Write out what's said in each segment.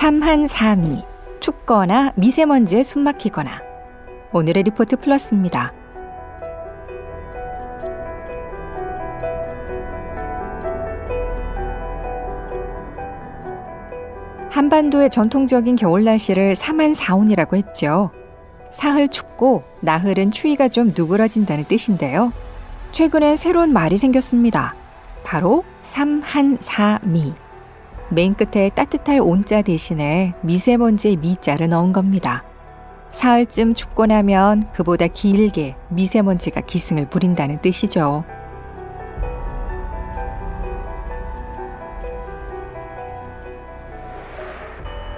삼한삼이 춥거나 미세먼지에 숨막히거나 오늘의 리포트 플러스입니다. 한반도의 전통적인 겨울 날씨를 사만사온이라고 했죠. 사흘 춥고 나흘은 추위가 좀 누그러진다는 뜻인데요. 최근엔 새로운 말이 생겼습니다. 바로 삼한사미. 맨 끝에 따뜻할 온자 대신에 미세먼지의 미자를 넣은 겁니다. 사흘쯤 춥고 나면 그보다 길게 미세먼지가 기승을 부린다는 뜻이죠.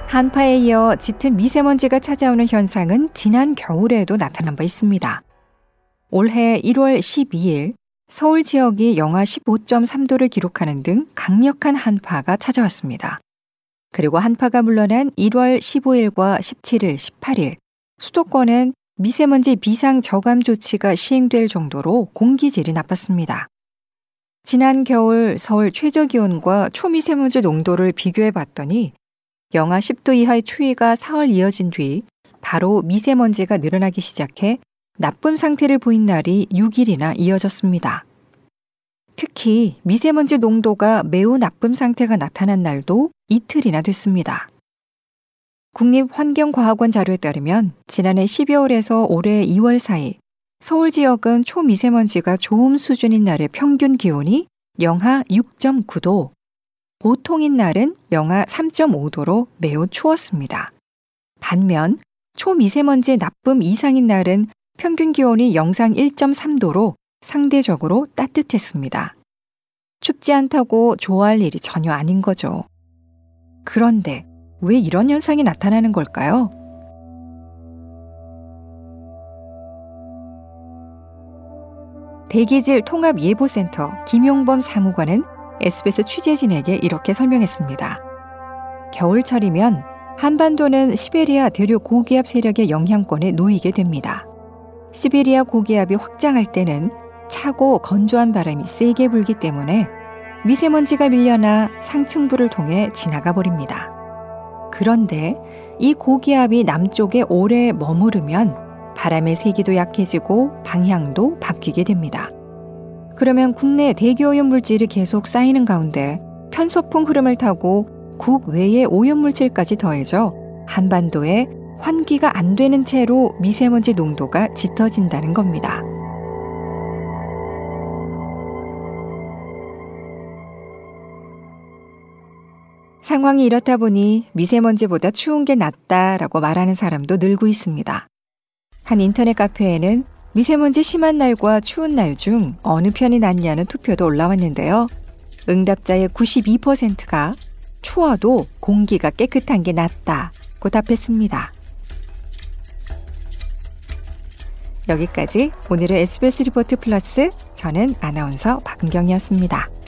한파에 이어 짙은 미세먼지가 찾아오는 현상은 지난 겨울에도 나타난 바 있습니다. 올해 1월 12일 서울 지역이 영하 15.3도를 기록하는 등 강력한 한파가 찾아왔습니다. 그리고 한파가 물러난 1월 15일과 17일, 18일 수도권은 미세먼지 비상 저감 조치가 시행될 정도로 공기질이 나빴습니다. 지난 겨울 서울 최저 기온과 초미세먼지 농도를 비교해 봤더니 영하 10도 이하의 추위가 사흘 이어진 뒤 바로 미세먼지가 늘어나기 시작해 나쁨 상태를 보인 날이 6일이나 이어졌습니다. 특히 미세먼지 농도가 매우 나쁨 상태가 나타난 날도 이틀이나 됐습니다. 국립환경과학원 자료에 따르면 지난해 12월에서 올해 2월 사이 서울 지역은 초미세먼지가 좋음 수준인 날의 평균 기온이 영하 6.9도, 보통인 날은 영하 3.5도로 매우 추웠습니다. 반면 초미세먼지 나쁨 이상인 날은 평균 기온이 영상 1.3도로 상대적으로 따뜻했습니다. 춥지 않다고 좋아할 일이 전혀 아닌 거죠. 그런데 왜 이런 현상이 나타나는 걸까요? 대기질 통합 예보센터 김용범 사무관은 SBS 취재진에게 이렇게 설명했습니다. 겨울철이면 한반도는 시베리아 대륙 고기압 세력의 영향권에 놓이게 됩니다. 시베리아 고기압이 확장할 때는 차고 건조한 바람이 세게 불기 때문에 미세먼지가 밀려나 상층부를 통해 지나가 버립니다. 그런데 이 고기압이 남쪽에 오래 머무르면 바람의 세기도 약해지고 방향도 바뀌게 됩니다. 그러면 국내 대기오염 물질이 계속 쌓이는 가운데 편서풍 흐름을 타고 국외의 오염 물질까지 더해져 한반도에 환기가 안 되는 채로 미세먼지 농도가 짙어진다는 겁니다. 상황이 이렇다 보니 미세먼지보다 추운 게 낫다라고 말하는 사람도 늘고 있습니다. 한 인터넷 카페에는 미세먼지 심한 날과 추운 날 중 어느 편이 낫냐는 투표도 올라왔는데요. 응답자의 92%가 추워도 공기가 깨끗한 게 낫다고 답했습니다. 여기까지 오늘의 SBS 리포트 플러스 저는 아나운서 박은경이었습니다.